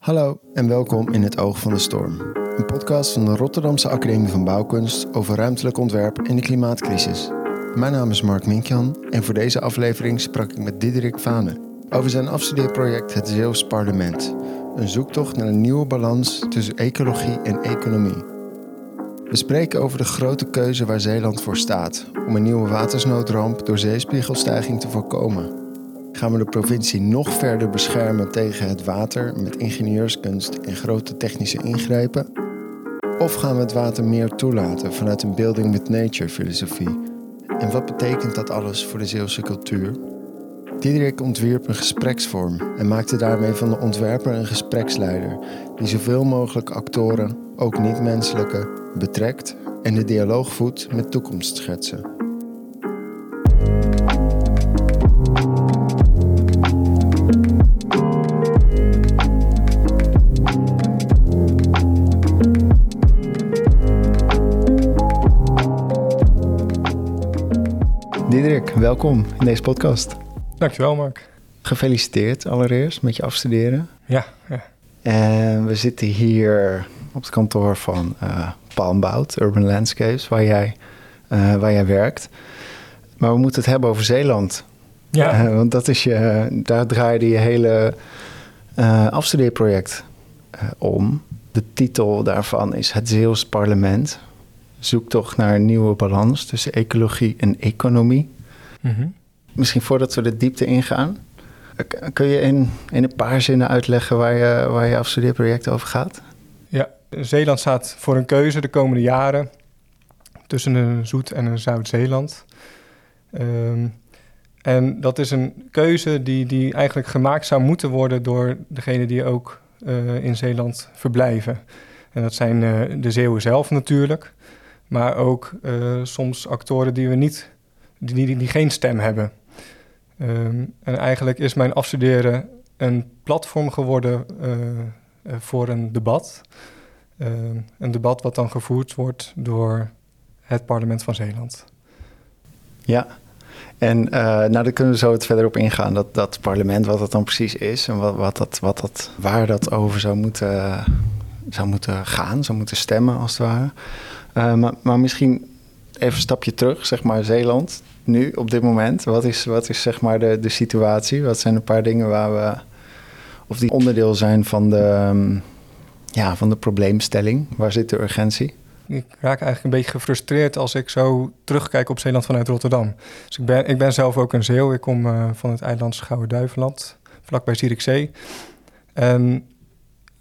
Hallo en welkom in Het Oog van de Storm. Een podcast van de Rotterdamse Academie van Bouwkunst over ruimtelijk ontwerp en de klimaatcrisis. Mijn naam is Mark Minkjan en voor deze aflevering sprak ik met Diederik Vane over zijn afstudeerproject Het Zeeuws Parlement. Een zoektocht naar een nieuwe balans tussen ecologie en economie. We spreken over de grote keuze waar Zeeland voor staat om een nieuwe watersnoodramp door zeespiegelstijging te voorkomen. Gaan we de provincie nog verder beschermen tegen het water met ingenieurskunst en grote technische ingrepen? Of gaan we het water meer toelaten vanuit een building with nature filosofie? En wat betekent dat alles voor de Zeeuwse cultuur? Diederik ontwierp een gespreksvorm en maakte daarmee van de ontwerper een gespreksleider die zoveel mogelijk actoren, ook niet-menselijke, betrekt en de dialoog voedt met toekomstschetsen. Welkom in deze podcast. Dankjewel, Mark. Gefeliciteerd allereerst met je afstuderen. Ja, ja. En we zitten hier op het kantoor van uh, Palmbout, Urban Landscapes, waar jij, uh, waar jij werkt. Maar we moeten het hebben over Zeeland. Ja. Uh, want dat is je, daar draaide je hele afstudeerproject om. De titel daarvan is Het Zeeuws Parlement. Zoek toch naar een nieuwe balans tussen ecologie en economie. Mm -hmm. Misschien voordat we de diepte ingaan, kun je in, in een paar zinnen uitleggen waar je, waar je afstudeerproject over gaat? Ja, Zeeland staat voor een keuze de komende jaren tussen een zoet en een zout Zeeland. Um, en dat is een keuze die, die eigenlijk gemaakt zou moeten worden door degene die ook uh, in Zeeland verblijven. En dat zijn uh, de Zeeuwen zelf natuurlijk, maar ook uh, soms actoren die we niet, die, geen stem hebben. Um, en eigenlijk is mijn afstuderen een platform geworden uh, voor een debat. Uh, een debat wat dan gevoerd wordt door het parlement van Zeeland. Ja, en uh, nou, daar kunnen we zo wat verder op ingaan. Dat, dat parlement, wat dat dan precies is en wat, wat dat, wat dat, waar dat over zou moeten, zou moeten gaan, zou moeten stemmen als het ware. maar, maar misschien even een stapje terug, zeg maar Zeeland nu, op dit moment? Wat is, wat is zeg maar de, de situatie? Wat zijn een paar dingen waar we... of die onderdeel zijn van de, um, ja, van de probleemstelling? Waar zit de urgentie? Ik raak eigenlijk een beetje gefrustreerd als ik zo terugkijk op Zeeland vanuit Rotterdam. Dus ik ben, ik ben zelf ook een Zeeuw. Ik kom uh, van het eiland Schouwen-Duiveland, vlakbij Zierikzee. En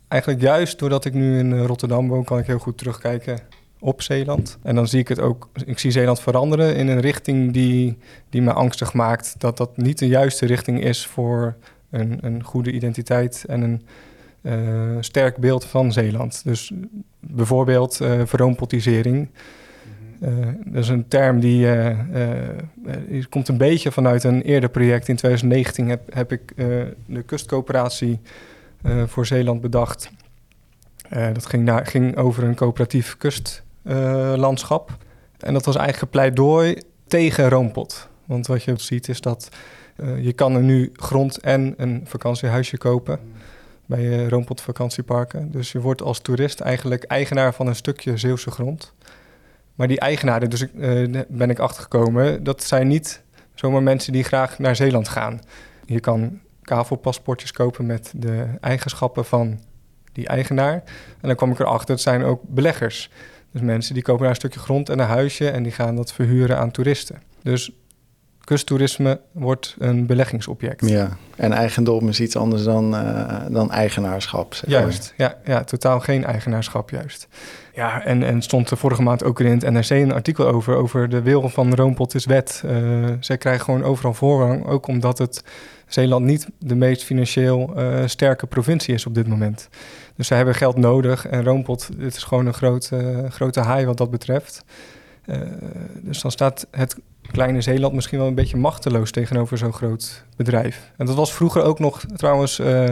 eigenlijk juist doordat ik nu in Rotterdam woon... kan ik heel goed terugkijken op Zeeland. En dan zie ik het ook, ik zie Zeeland veranderen in een richting die, die me angstig maakt. Dat dat niet de juiste richting is voor een, een goede identiteit en een uh, sterk beeld van Zeeland. Dus bijvoorbeeld uh. Uh, dat is een term die, die, komt een beetje vanuit een eerder project. In 2019 heb, heb ik de kustcoöperatie voor Zeeland bedacht. dat ging, naar, ging over een coöperatief kust landschap. En dat was eigenlijk pleidooi tegen roompot. Want wat je ziet is dat uh, je kan er nu grond en een vakantiehuisje kopen bij je roompot vakantieparken. Dus je wordt als toerist eigenlijk eigenaar van een stukje Zeeuwse grond. Maar die eigenaren, dus uh, ben ik achtergekomen, dat zijn niet zomaar mensen die graag naar Zeeland gaan. Je kan kavelpaspoortjes kopen met de eigenschappen van die eigenaar. En dan kwam ik erachter, het zijn ook beleggers. Dus mensen die kopen daar een stukje grond en een huisje en die gaan dat verhuren aan toeristen. Dus kusttoerisme wordt een beleggingsobject. Ja, en eigendom is iets anders dan, uh, dan eigenaarschap. Zeg juist, ja, ja, totaal geen eigenaarschap juist. Ja, en, en stond er vorige maand ook in het NRC een artikel over, over de wil van Roompot is wet. Uh, zij krijgen gewoon overal voorrang, ook omdat het Zeeland niet de meest financieel uh, sterke provincie is op dit moment. Dus ze hebben geld nodig en Roompot, het is gewoon een grote, grote haai wat dat betreft. dus dan staat het kleine Zeeland misschien wel een beetje machteloos tegenover zo'n groot bedrijf. En dat was vroeger ook nog trouwens uh,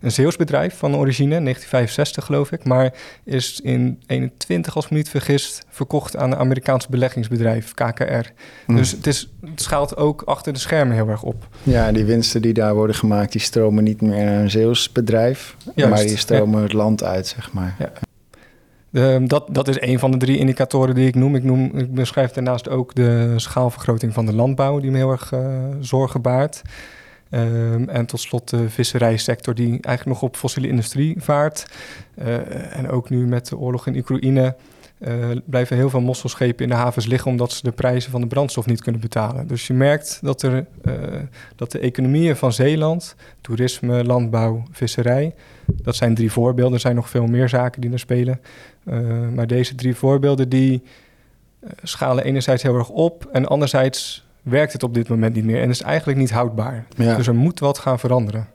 een Zeeuws bedrijf van origine, 1965 geloof ik, maar is in 21, als ik me niet vergis, verkocht aan een Amerikaans beleggingsbedrijf, KKR. Hmm. Dus het, is, het schaalt ook achter de schermen heel erg op. Ja, die winsten die daar worden gemaakt, die stromen niet meer naar een Zeeuws bedrijf, maar die stromen het land uit, zeg maar. Ja. Ehm, dat, dat is een van de drie indicatoren die ik noem. Ik, noem, ik beschrijf daarnaast ook de schaalvergroting van de landbouw, die me heel erg uh, zorgen baart. Ehm, en tot slot de visserijsector, die eigenlijk nog op fossiele industrie vaart. Uh, en ook nu met de oorlog in Oekraïne uh, blijven heel veel mosselschepen in de havens liggen omdat ze de prijzen van de brandstof niet kunnen betalen. Dus je merkt dat, er, dat de economieën van Zeeland, toerisme, landbouw, visserij, dat zijn drie voorbeelden. Er zijn nog veel meer zaken die er spelen. Uh, maar deze drie voorbeelden die uh, schalen enerzijds heel erg op en anderzijds werkt het op dit moment niet meer en is eigenlijk niet houdbaar. Ja. Dus er moet wat gaan veranderen.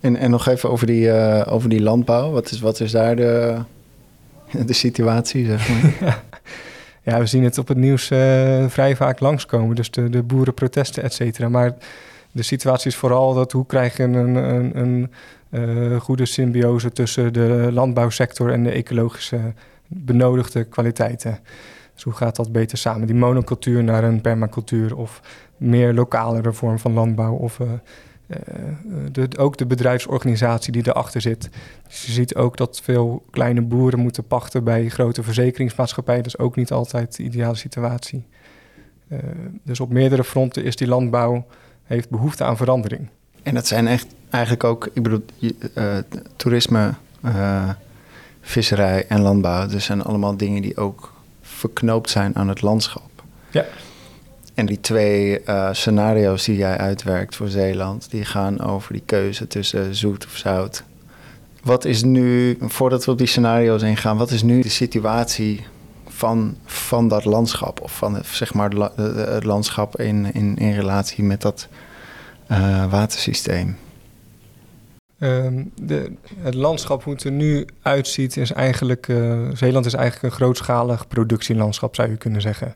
En, en nog even over die, uh, over die landbouw. Wat is, wat is daar de, de situatie, zeg maar? ja, we zien het op het nieuws vrij vaak langskomen. Dus de, de boerenprotesten, et cetera. Maar de situatie is vooral dat hoe krijg je een, een, een goede symbiose tussen de landbouwsector en de ecologische benodigde kwaliteiten. Dus hoe gaat dat beter samen? Die monocultuur naar een permacultuur of meer lokalere vorm van landbouw of uh, de, ook de bedrijfsorganisatie die erachter zit. Dus je ziet ook dat veel kleine boeren moeten pachten bij grote verzekeringsmaatschappijen. Dat is ook niet altijd de ideale situatie. Dus op meerdere fronten is die landbouw heeft behoefte aan verandering. En dat zijn echt eigenlijk ook, ik bedoel, uh, toerisme, uh, visserij en landbouw. Dat zijn allemaal dingen die ook verknoopt zijn aan het landschap. Ja. En die twee uh, scenario's die jij uitwerkt voor Zeeland, die gaan over die keuze tussen zoet of zout. Wat is nu, voordat we op die scenario's ingaan, wat is nu de situatie van, van dat landschap? Of van zeg maar het landschap in, in, in relatie met dat uh, watersysteem? Um, de, het landschap hoe het er nu uitziet is eigenlijk... Uh, Zeeland is eigenlijk een grootschalig productielandschap, zou je kunnen zeggen.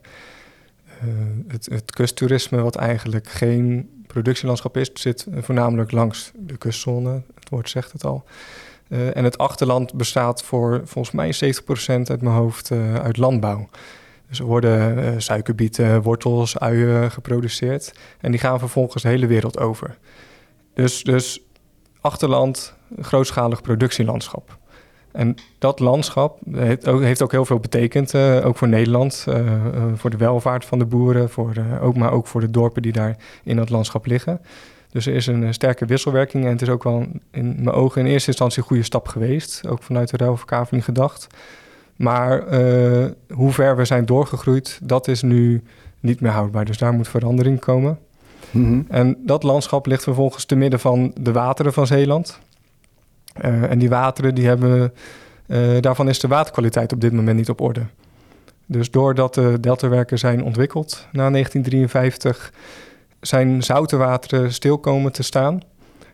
Uh, het, het, kusttoerisme, wat eigenlijk geen productielandschap is... zit voornamelijk langs de kustzone, het woord zegt het al. En het achterland bestaat voor volgens mij 70% uit mijn hoofd uit landbouw. Dus er worden suikerbieten, wortels, uien geproduceerd... en die gaan vervolgens de hele wereld over. Dus... dus achterland, grootschalig productielandschap. En dat landschap heeft ook, heeft ook heel veel betekend, uh, ook voor Nederland, uh, voor de welvaart van de boeren, voor, ook, maar ook voor de dorpen die daar in dat landschap liggen. Dus er is een sterke wisselwerking en het is ook wel in mijn ogen in eerste instantie een goede stap geweest, ook vanuit de ruilverkaveling gedacht. Maar hoe ver we zijn doorgegroeid, dat is nu niet meer houdbaar. Dus daar moet verandering komen. Mhm. En dat landschap ligt vervolgens te midden van de wateren van Zeeland. Uh, en die wateren, die hebben, uh, daarvan is de waterkwaliteit op dit moment niet op orde. Dus doordat de deltawerken zijn ontwikkeld na 1953, zijn zoute wateren stil komen te staan.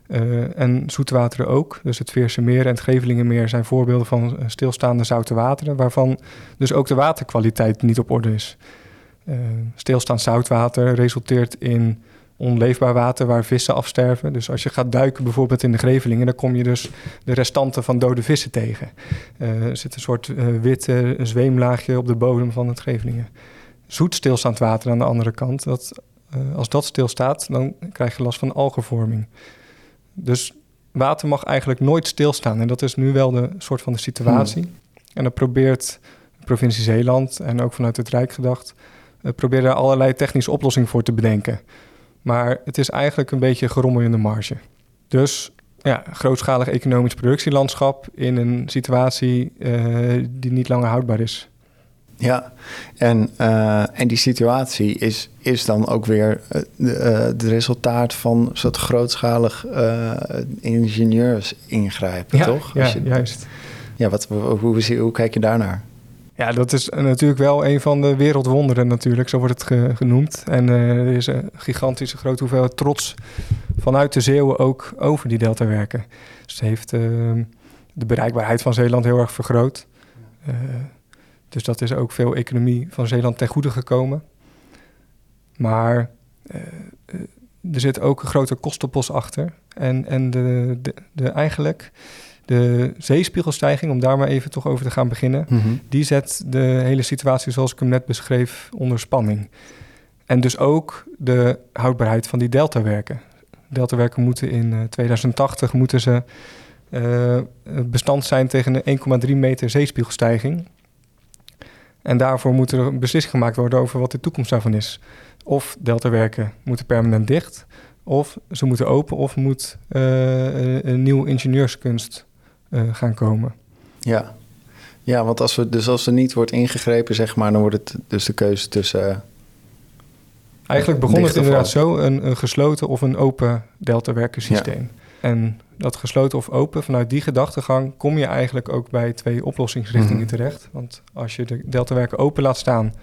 Uh, en zoete wateren ook. Dus het Veerse Meer en het Gevelingenmeer zijn voorbeelden van stilstaande zoute wateren, waarvan dus ook de waterkwaliteit niet op orde is. stilstaand zoutwater resulteert in onleefbaar water waar vissen afsterven. Dus als je gaat duiken bijvoorbeeld in de Grevelingen, dan kom je dus de restanten van dode vissen tegen. Er zit een soort witte zweemlaagje op de bodem van het Grevelingen. Zoet stilstaand water aan de andere kant, dat, als dat stilstaat, dan krijg je last van algenvorming. Dus water mag eigenlijk nooit stilstaan. En dat is nu wel de soort van de situatie. Hmm. En dan probeert de provincie Zeeland en ook vanuit het Rijk gedacht, probeert daar allerlei technische oplossingen voor te bedenken. Maar het is eigenlijk een beetje gerommel in de marge. Dus ja, grootschalig economisch productielandschap in een situatie uh, die niet langer houdbaar is. Ja, en, uh, en die situatie is, is dan ook weer het uh, resultaat van zo'n grootschalig ingenieurs ingrijpen, ja, toch? Ja, je, juist. Ja, wat, hoe, hoe, hoe kijk je daarnaar? Ja, dat is natuurlijk wel een van de wereldwonderen natuurlijk, zo wordt het genoemd. En er is een gigantische grote hoeveelheid trots vanuit de Zeeuwen ook over die deltawerken. Dus het heeft uh, de bereikbaarheid van Zeeland heel erg vergroot. Dus dat is ook veel economie van Zeeland ten goede gekomen. Maar uh, er zit ook een grote kostenpost achter. En, en de, de, de, eigenlijk de zeespiegelstijging, om daar maar even toch over te gaan beginnen, Mhm. die zet de hele situatie zoals ik hem net beschreef onder spanning. En dus ook de houdbaarheid van die deltawerken. Deltawerken moeten in eh, 2080 moeten ze eh, bestand zijn tegen een 1,3 meter zeespiegelstijging. En daarvoor moet er een beslissing gemaakt worden over wat de toekomst daarvan is. Of deltawerken moeten permanent dicht, of ze moeten open, of moet eh, een nieuwe ingenieurskunst eh, gaan komen. Ja. ja, want als, we, dus als er niet wordt ingegrepen, zeg maar, dan wordt het dus de keuze tussen... eh, Eigenlijk begon het inderdaad zo, een, een gesloten of een open deltawerkensysteem. En dat gesloten of open, vanuit die gedachtegang kom je eigenlijk ook bij twee oplossingsrichtingen Mhm. terecht. Want als je de deltawerken open laat staan,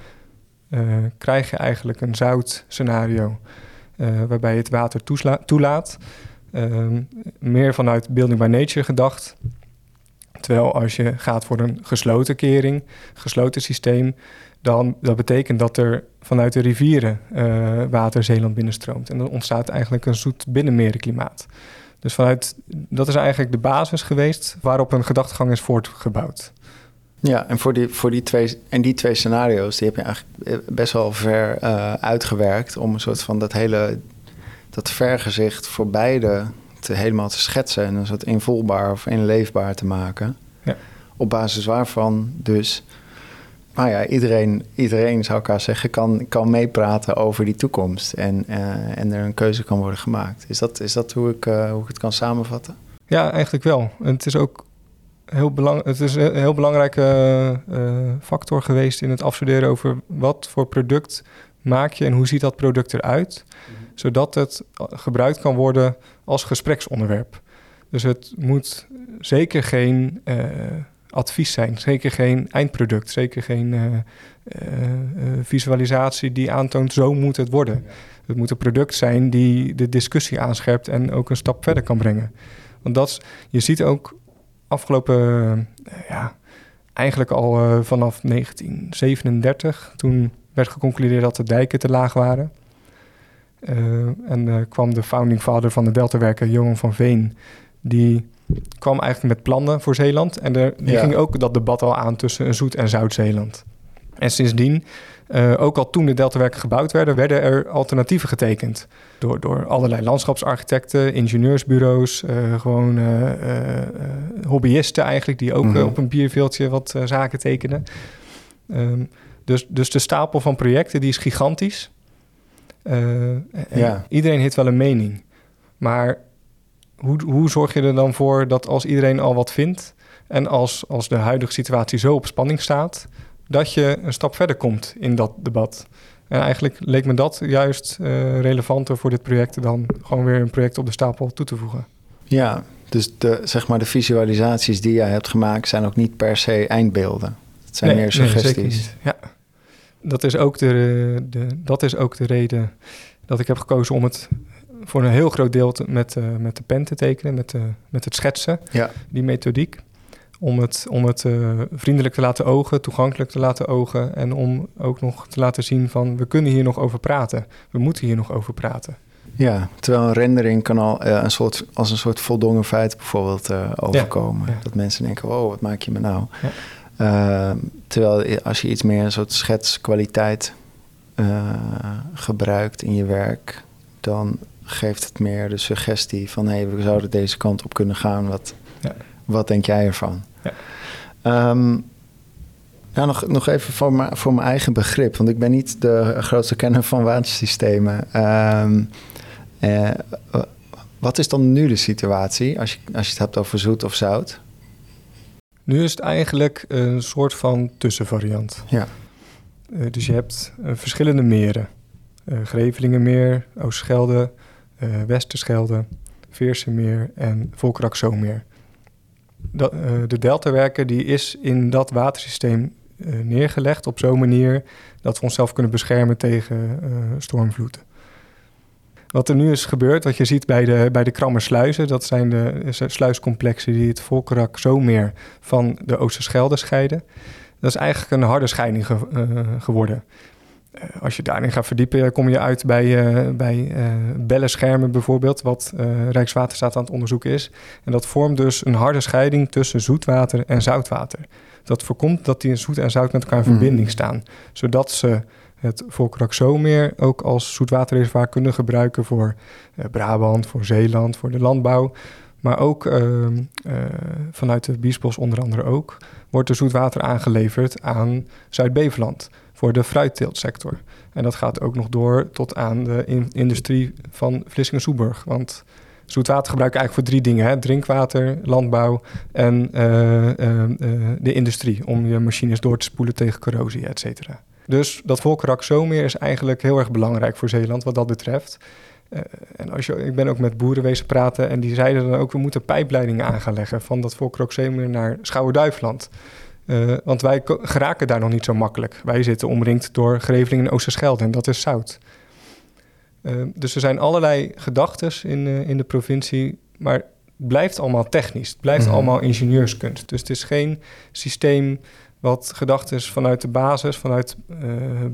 eh, krijg je eigenlijk een zout scenario eh, waarbij je het water toelaat. Ehm, meer vanuit building by nature gedacht. Terwijl als je gaat voor een gesloten kering, gesloten systeem, dan dat betekent dat er vanuit de rivieren eh, water Zeeland binnenstroomt. En dan ontstaat eigenlijk een zoet binnenmerenklimaat. Dus vanuit, dat is eigenlijk de basis geweest waarop een gedachtegang is voortgebouwd. Ja, en voor die, voor die, twee, en die twee scenario's, die heb je eigenlijk eh, best wel ver eh, uitgewerkt om een soort van dat hele, dat vergezicht voor beide te, helemaal te schetsen en een soort invoelbaar of inleefbaar te maken. Ja. Op basis waarvan dus, nou ja, iedereen, iedereen zou elkaar zeggen, kan, kan meepraten over die toekomst en, eh, en er een keuze kan worden gemaakt. Is dat, is dat hoe, ik, eh, hoe ik het kan samenvatten? Ja, eigenlijk wel. En het is ook heel, belang, het is een heel belangrijke eh, factor geweest in het afstuderen over wat voor product maak je en hoe ziet dat product eruit, zodat het gebruikt kan worden als gespreksonderwerp. Dus het moet zeker geen advies zijn, zeker geen eindproduct, zeker geen eh, eh, eh, visualisatie die aantoont zo moet het worden. Het moet een product zijn die de discussie aanscherpt en ook een stap verder kan brengen. Want dat is, je ziet ook afgelopen, ja, eigenlijk al vanaf 1937, toen werd geconcludeerd dat de dijken te laag waren. En eh, kwam de founding father van de Deltawerken, Johan van Veen, die kwam eigenlijk met plannen voor Zeeland. En er, die Ja. ging ook dat debat al aan tussen een zoet- en zout-Zeeland. En sindsdien, eh, ook al toen de deltawerken gebouwd werden, werden er alternatieven getekend. Door, door allerlei landschapsarchitecten, ingenieursbureaus, eh, gewoon eh, hobbyisten eigenlijk, die ook Mhm. op een bierveeltje wat zaken tekenen. Ehm, dus, dus de stapel van projecten die is gigantisch. Ja. Iedereen heeft wel een mening. Maar hoe, hoe zorg je er dan voor dat als iedereen al wat vindt... en als, als de huidige situatie zo op spanning staat... dat je een stap verder komt in dat debat? En eigenlijk leek me dat juist eh, relevanter voor dit project... dan gewoon weer een project op de stapel toe te voegen. Ja, dus de, zeg maar de visualisaties die jij hebt gemaakt zijn ook niet per se eindbeelden. Het zijn Nee, meer suggesties. Ja, dat is, ook de, de, dat is ook de reden dat ik heb gekozen om het voor een heel groot deel met, eh, met de pen te tekenen, met, de, met het schetsen, Ja. die methodiek. Om het, om het eh, vriendelijk te laten ogen, toegankelijk te laten ogen en om ook nog te laten zien van we kunnen hier nog over praten. We moeten hier nog over praten. ja, terwijl een rendering kan al eh, een soort, als een soort voldongen feit bijvoorbeeld eh, overkomen. ja. Dat mensen denken, wow, wat maak je me nou? Ja. Eh, terwijl als je iets meer een soort schetskwaliteit eh, gebruikt in je werk, dan geeft het meer de suggestie van hé, hey, we zouden deze kant op kunnen gaan. Wat, Ja. wat denk jij ervan? Ja. Ehm, ja, nog, nog even voor, mijn- voor mijn eigen begrip, want ik ben niet de grootste kenner van watersystemen. Ehm, eh, wat is dan nu de situatie als je, als je het hebt over zoet of zout? Nu is het eigenlijk een soort van tussenvariant. Ja. Eh, dus je hebt eh, verschillende meren. Eh Grevelingenmeer, Oostschelde, Westerschelde, Veersemeer en Volkerakzomeer. Dat, eh, de deltawerken die is in dat watersysteem eh, neergelegd op zo'n manier dat we onszelf kunnen beschermen tegen eh, stormvloeden. Wat er nu is gebeurd, wat je ziet bij de, bij de Krammersluizen, dat zijn de sluiscomplexen die het Volkerak-Zomeer van de Oosterschelde scheiden. dat is eigenlijk een harde scheiding geworden. Als je daarin gaat verdiepen, kom je uit bij, bij bellenschermen bijvoorbeeld, wat Rijkswaterstaat aan het onderzoeken is. En dat vormt dus een harde scheiding tussen zoetwater en zoutwater. Dat voorkomt dat die zoet en zout met elkaar in mm. verbinding staan, zodat ze het Volkerakzomeer ook als zoetwaterreservoir kunnen gebruiken voor uh, Brabant, voor Zeeland, voor de landbouw. Maar ook uh, uh, vanuit de Biesbos onder andere ook, wordt er zoetwater aangeleverd aan Zuid-Beveland voor de fruitteeltsector. En dat gaat ook nog door tot aan de in industrie van Vlissingen-Soeburg. Want zoetwater gebruiken eigenlijk voor drie dingen. Hè? Drinkwater, landbouw en de industrie. Om je machines door te spoelen tegen corrosie, et cetera. Dus dat Volkerak Zomeer is eigenlijk heel erg belangrijk voor Zeeland wat dat betreft. En als je, ik ben ook met boeren wezen praten en die zeiden dan ook... we moeten pijpleidingen aan gaan leggen van dat Volkerak Zomeer naar Schouwen-Duiveland. Uh, want wij geraken daar nog niet zo makkelijk. Wij zitten omringd door Grevelingen en Oosterschelde en dat is zout. Uh, dus er zijn allerlei gedachten in, in de provincie, maar het blijft allemaal technisch. Het blijft mhm. allemaal ingenieurskunst. Dus het is geen systeem wat gedacht is vanuit de basis, vanuit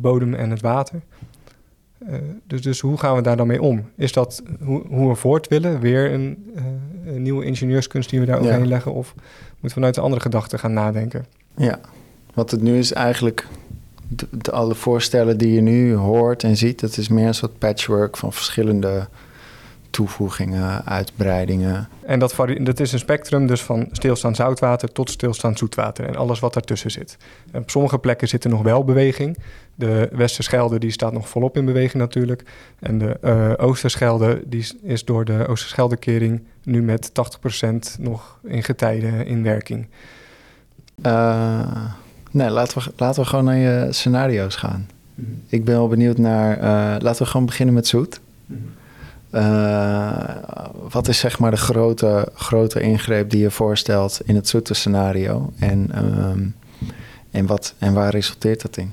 bodem en het water. Dus, dus hoe gaan we daar dan mee om? Is dat hoe, hoe we voort willen? Weer een, een, nieuwe ingenieurskunst die we daar overheen leggen? Of moeten we vanuit de andere gedachten gaan nadenken? Ja, wat het nu is eigenlijk... De, de, alle voorstellen die je nu hoort en ziet... dat is meer een soort patchwork van verschillende toevoegingen, uitbreidingen. En dat, dat is een spectrum dus van stilstaand zoutwater tot stilstaand zoetwater en alles wat daartussen zit. En op sommige plekken zit er nog wel beweging. De Westerschelde die staat nog volop in beweging natuurlijk. En de uh, Oosterschelde die is door de Oosterscheldekering nu met 80% nog in getijden in werking. Uh, nee, laten we, laten we gewoon naar je scenario's gaan. Mhm. Ik ben wel benieuwd naar... Uh, laten we gewoon beginnen met zoet. Mhm. Wat is zeg maar de grote, grote ingreep die je voorstelt in het zoete scenario? En, um, en, wat, en waar resulteert dat in?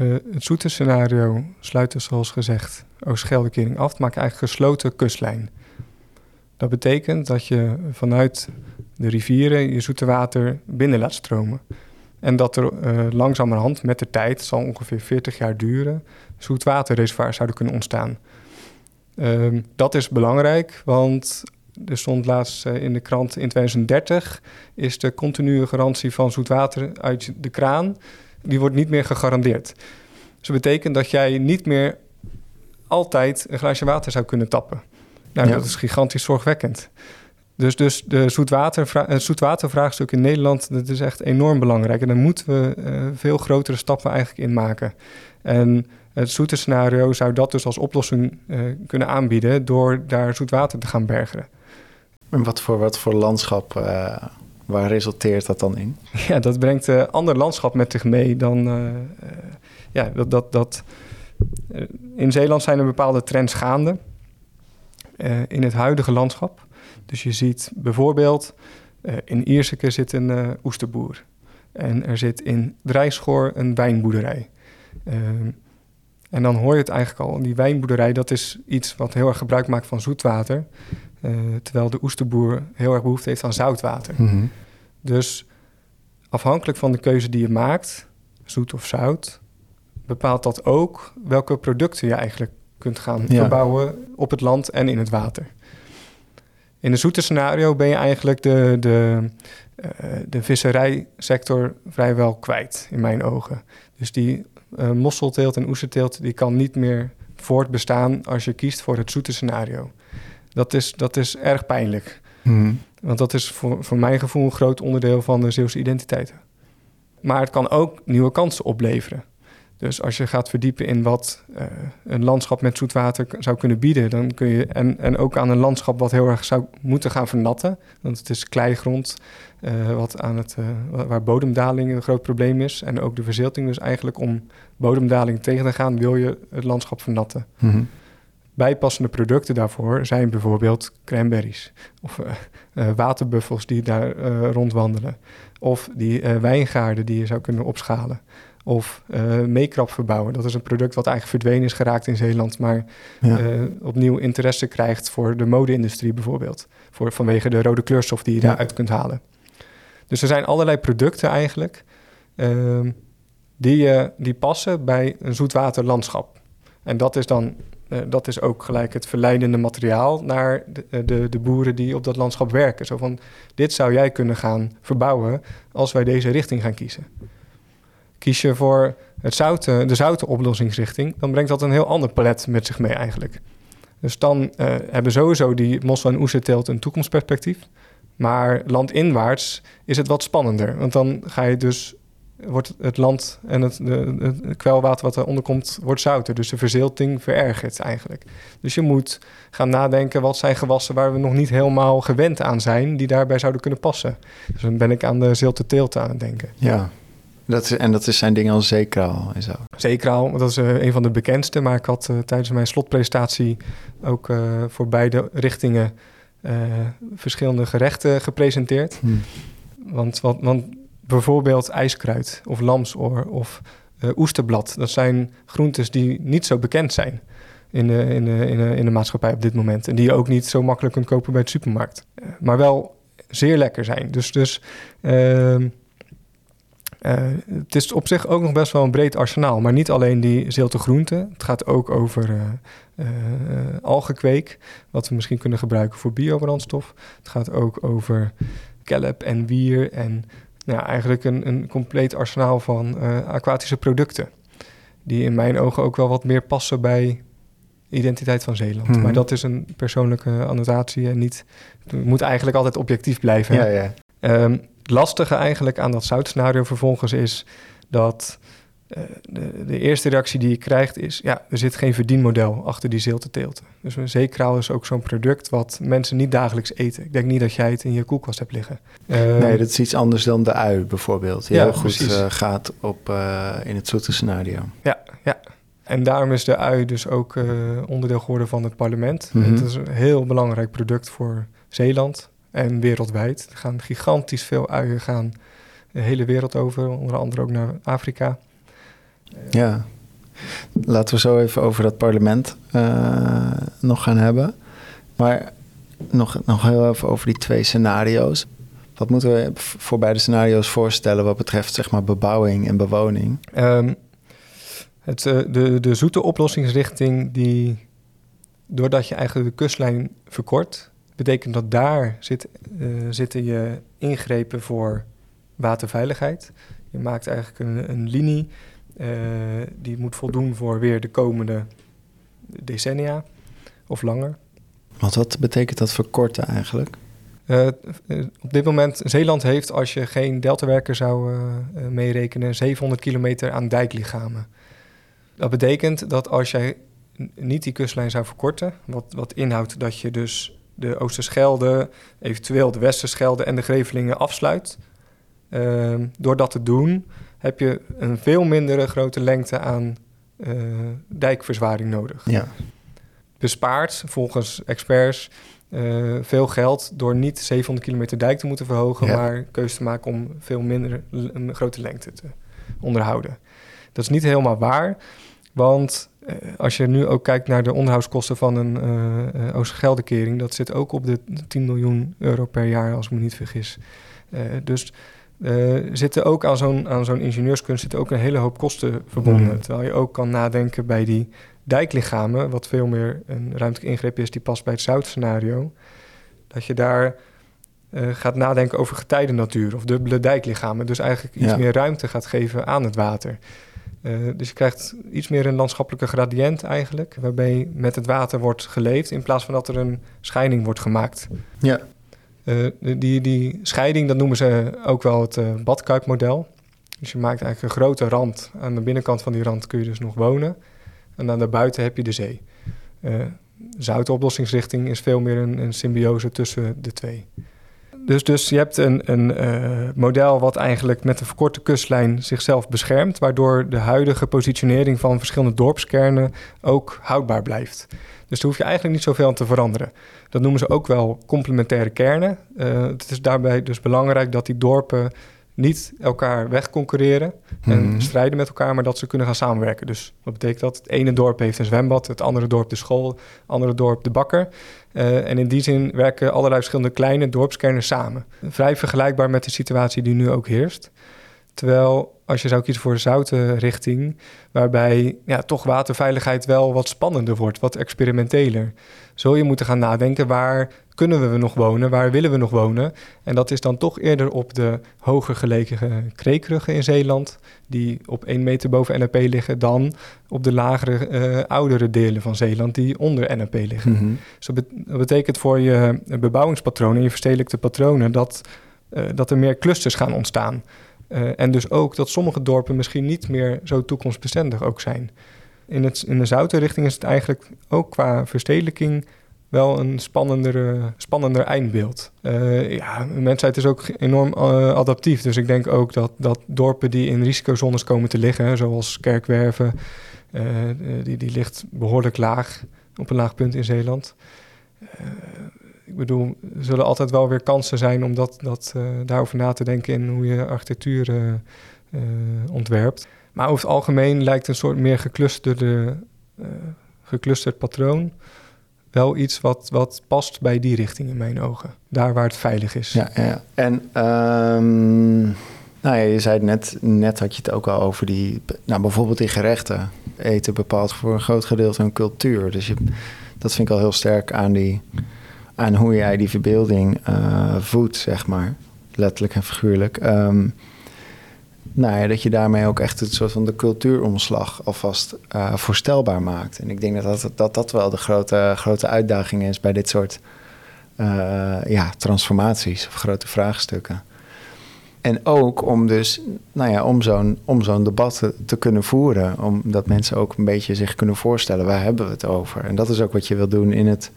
Uh, het zoete scenario sluit dus zoals gezegd Oost-Scheldekering af, maakt eigenlijk gesloten kustlijn. Dat betekent dat je vanuit de rivieren je zoete water binnen laat stromen. En dat er uh, langzamerhand met de tijd, zal ongeveer 40 jaar duren, zoetwaterreservoirs zouden kunnen ontstaan. Um, dat is belangrijk, want er stond laatst uh, in de krant in 2030 is de continue garantie van zoetwater uit de kraan, die wordt niet meer gegarandeerd. Dus dat betekent dat jij niet meer altijd een glaasje water zou kunnen tappen. Nou, ja. dat is gigantisch zorgwekkend. Dus, dus de zoetwater, het zoetwatervraagstuk in Nederland, dat is echt enorm belangrijk. En daar moeten we uh, veel grotere stappen eigenlijk in maken. En het zoete scenario zou dat dus als oplossing uh, kunnen aanbieden door daar zoet water te gaan bergen. En wat voor, wat voor landschap, uh, waar resulteert dat dan in? Ja, dat brengt een uh, ander landschap met zich mee dan... Eh, ja, dat... dat, dat in Zeeland zijn er bepaalde trends gaande in het huidige landschap. Dus je ziet bijvoorbeeld, in Ierseke zit een oesterboer. En er zit in Drijschoor een wijnboerderij. En dan hoor je het eigenlijk al. Die wijnboerderij, dat is iets wat heel erg gebruik maakt van zoetwater. Uh, terwijl de oesterboer heel erg behoefte heeft aan zoutwater. Mm -hmm. Dus afhankelijk van de keuze die je maakt, zoet of zout, bepaalt dat ook welke producten je eigenlijk kunt gaan ja. verbouwen op het land en in het water. In de zoete scenario ben je eigenlijk de, de, uh, de visserijsector vrijwel kwijt, in mijn ogen. Dus die uh, mosselteelt en oesterteelt, die kan niet meer voortbestaan als je kiest voor het zoete scenario. Dat is, dat is erg pijnlijk. Mm. Want dat is voor, voor mijn gevoel een groot onderdeel van de Zeeuwse identiteit. Maar het kan ook nieuwe kansen opleveren. Dus als je gaat verdiepen in wat uh, een landschap met zoetwater zou kunnen bieden, dan kun je. En, en ook aan een landschap wat heel erg zou moeten gaan vernatten. Want het is kleigrond, uh, wat aan het, uh, waar bodemdaling een groot probleem is. En ook de verzilting. Dus eigenlijk om bodemdaling tegen te gaan, wil je het landschap vernatten. Mm -hmm. Bijpassende producten daarvoor zijn bijvoorbeeld cranberries of waterbuffels die daar rondwandelen. Of die wijngaarden die je zou kunnen opschalen. Of meekrap verbouwen. Dat is een product wat eigenlijk verdwenen is geraakt in Zeeland, maar ja. opnieuw interesse krijgt voor de mode-industrie bijvoorbeeld. Voor, vanwege de rode kleurstof die je ja. daaruit kunt halen. Dus er zijn allerlei producten eigenlijk ehm, die, die passen bij een zoetwaterlandschap. En dat is dan uh, dat is ook gelijk het verleidende materiaal naar de, de, de, boeren die op dat landschap werken. Zo van, dit zou jij kunnen gaan verbouwen als wij deze richting gaan kiezen. Kies je voor het de zoute oplossingsrichting, dan brengt dat een heel ander palet met zich mee eigenlijk. Dus dan uh, hebben sowieso die mossel- en oesterteelt een toekomstperspectief. Maar landinwaarts is het wat spannender. Want dan ga je dus wordt het land en het, de, het kwelwater wat eronder komt, wordt zouter. Dus de verzilting verergert eigenlijk. Dus je moet gaan nadenken, wat zijn gewassen waar we nog niet helemaal gewend aan zijn, die daarbij zouden kunnen passen. Dus dan ben ik aan de zilte teelt aan het denken. Ja, dat is, en dat is zijn dingen als zeekraal en zo. Zeekraal, dat is uh, een van de bekendste. Maar ik had uh, tijdens mijn slotpresentatie ook uh, voor beide richtingen verschillende gerechten gepresenteerd. Hmm. Want, want, want bijvoorbeeld ijskruid of lamsoor of uh, oesterblad. Dat zijn groentes die niet zo bekend zijn in de, in, de, in, de, in de maatschappij op dit moment. En die je ook niet zo makkelijk kunt kopen bij de supermarkt. Uh, maar wel zeer lekker zijn. Dus, dus uh, het is op zich ook nog best wel een breed arsenaal. Maar niet alleen die zilte groenten. Het gaat ook over algenkweek, wat we misschien kunnen gebruiken voor biobrandstof. Het gaat ook over kelp en wier en nou, eigenlijk een, een compleet arsenaal van uh, aquatische producten. Die in mijn ogen ook wel wat meer passen bij identiteit van Zeeland. Hmm. Maar dat is een persoonlijke annotatie en niet. Het moet eigenlijk altijd objectief blijven. Ja, ja. Um, het lastige eigenlijk aan dat zoutscenario vervolgens is dat uh, de, de, eerste reactie die je krijgt is... ja, er zit geen verdienmodel achter die zilteteelten. Dus een zeekraal is ook zo'n product wat mensen niet dagelijks eten. Ik denk niet dat jij het in je koelkast hebt liggen. Uh, nee, dat is iets anders dan de ui bijvoorbeeld. Die ja, heel goed uh, gaat op, in het zoete scenario. Ja, ja. En daarom is de ui dus ook onderdeel geworden van het parlement. Mm -hmm. Het is een heel belangrijk product voor Zeeland en wereldwijd. Er gaan gigantisch veel uien gaan de hele wereld over, onder andere ook naar Afrika. Ja, laten we zo even over dat parlement uh, nog gaan hebben. Maar nog, nog heel even over die twee scenario's. Wat moeten we voor beide scenario's voorstellen wat betreft zeg maar, bebouwing en bewoning? Um, het, uh, de, de zoete oplossingsrichting, die, doordat je eigenlijk de kustlijn verkort, betekent dat daar zit, uh, zitten je ingrepen voor waterveiligheid. Je maakt eigenlijk een, een linie die moet voldoen voor weer de komende decennia of langer. Want wat betekent dat verkorten eigenlijk? Uh, op dit moment, Zeeland heeft, als je geen deltawerker zou uh, meerekenen, 700 kilometer aan dijklichamen. Dat betekent dat als jij niet die kustlijn zou verkorten, wat, wat inhoudt dat je dus de Oosterschelde, eventueel de Westerschelde en de Grevelingen afsluit. Uh, door dat te doen, heb je een veel mindere grote lengte aan uh, dijkverzwaring nodig. Ja. Bespaart volgens experts uh, veel geld door niet 700 kilometer dijk te moeten verhogen, ja. maar keuze te maken om veel minder een grote lengte te onderhouden. Dat is niet helemaal waar, want uh, als je nu ook kijkt naar de onderhoudskosten van een uh, Oostergeldekering, dat zit ook op de 10 miljoen euro per jaar, als ik me niet vergis. dus uh, zitten ook aan zo'n, aan zo'n ingenieurskunst zitten ook een hele hoop kosten verbonden. Mm. Terwijl je ook kan nadenken bij die dijklichamen, wat veel meer een ruimtelijke ingreep is die past bij het zoutscenario. Dat je daar uh, gaat nadenken over getijdennatuur of dubbele dijklichamen. Dus eigenlijk iets ja. meer ruimte gaat geven aan het water. Uh, dus je krijgt iets meer een landschappelijke gradient eigenlijk, waarbij met het water wordt geleefd in plaats van dat er een scheiding wordt gemaakt. Ja. Uh, die, die scheiding, dat noemen ze ook wel het uh, badkuipmodel. Dus je maakt eigenlijk een grote rand. Aan de binnenkant van die rand kun je dus nog wonen. En aan de buiten heb je de zee. Uh, Zuidoplossingsrichting is veel meer een, een, symbiose tussen de twee. Dus, dus je hebt een, een uh, model wat eigenlijk met een verkorte kustlijn zichzelf beschermt, waardoor de huidige positionering van verschillende dorpskernen ook houdbaar blijft. Dus daar hoef je eigenlijk niet zoveel aan te veranderen. Dat noemen ze ook wel complementaire kernen. Uh, het is daarbij dus belangrijk dat die dorpen niet elkaar wegconcurreren en mm. strijden met elkaar, maar dat ze kunnen gaan samenwerken. Dus wat betekent dat? Het ene dorp heeft een zwembad, het andere dorp de school, het andere dorp de bakker. Uh, en in die zin werken allerlei verschillende kleine dorpskernen samen. Vrij vergelijkbaar met de situatie die nu ook heerst. Terwijl als je zou kiezen voor de zoute richting, waarbij ja, toch waterveiligheid wel wat spannender wordt, wat experimenteler, zul je moeten gaan nadenken waar kunnen we nog wonen, waar willen we nog wonen? En dat is dan toch eerder op de hoger gelegen kreekruggen in Zeeland, die op 1 meter boven NAP liggen, dan op de lagere, uh, oudere delen van Zeeland die onder NAP liggen. Mm dat, betekent voor je bebouwingspatronen, je verstedelijkte patronen, dat, uh, dat er meer clusters gaan ontstaan. Uh, en dus ook dat sommige dorpen misschien niet meer zo toekomstbestendig ook zijn. In, het, in de zoute richting is het eigenlijk ook qua verstedelijking wel een spannender, spannender eindbeeld. Uh, ja, mensheid is ook enorm uh, adaptief. Dus ik denk ook dat, dat dorpen die in risicozones komen te liggen, zoals Kerkwerven, die, die ligt behoorlijk laag, op een laag punt in Zeeland. Ik bedoel, er zullen altijd wel weer kansen zijn om dat, dat, daarover na te denken in hoe je architectuur ontwerpt. Maar over het algemeen lijkt een soort meer geclusterde, geclusterd patroon wel iets wat, wat past bij die richting in mijn ogen. Daar waar het veilig is. Ja, ja. en um, nou ja, je zei het net, net had je het ook al over die, nou bijvoorbeeld die gerechten. Eten bepaalt voor een groot gedeelte hun cultuur. Dus je, dat vind ik al heel sterk aan, die, aan hoe jij die verbeelding uh, voedt, zeg maar. Letterlijk en figuurlijk. Um, nou ja, dat je daarmee ook echt het soort van de cultuuromslag alvast uh, voorstelbaar maakt. En ik denk dat dat, dat, dat wel de grote, grote uitdaging is bij dit soort uh, ja, transformaties of grote vraagstukken. En ook om dus, nou ja, om zo'n, om zo'n debat te, te, kunnen voeren. Omdat mensen ook een beetje zich kunnen voorstellen, waar hebben we het over? En dat is ook wat je wil doen in het,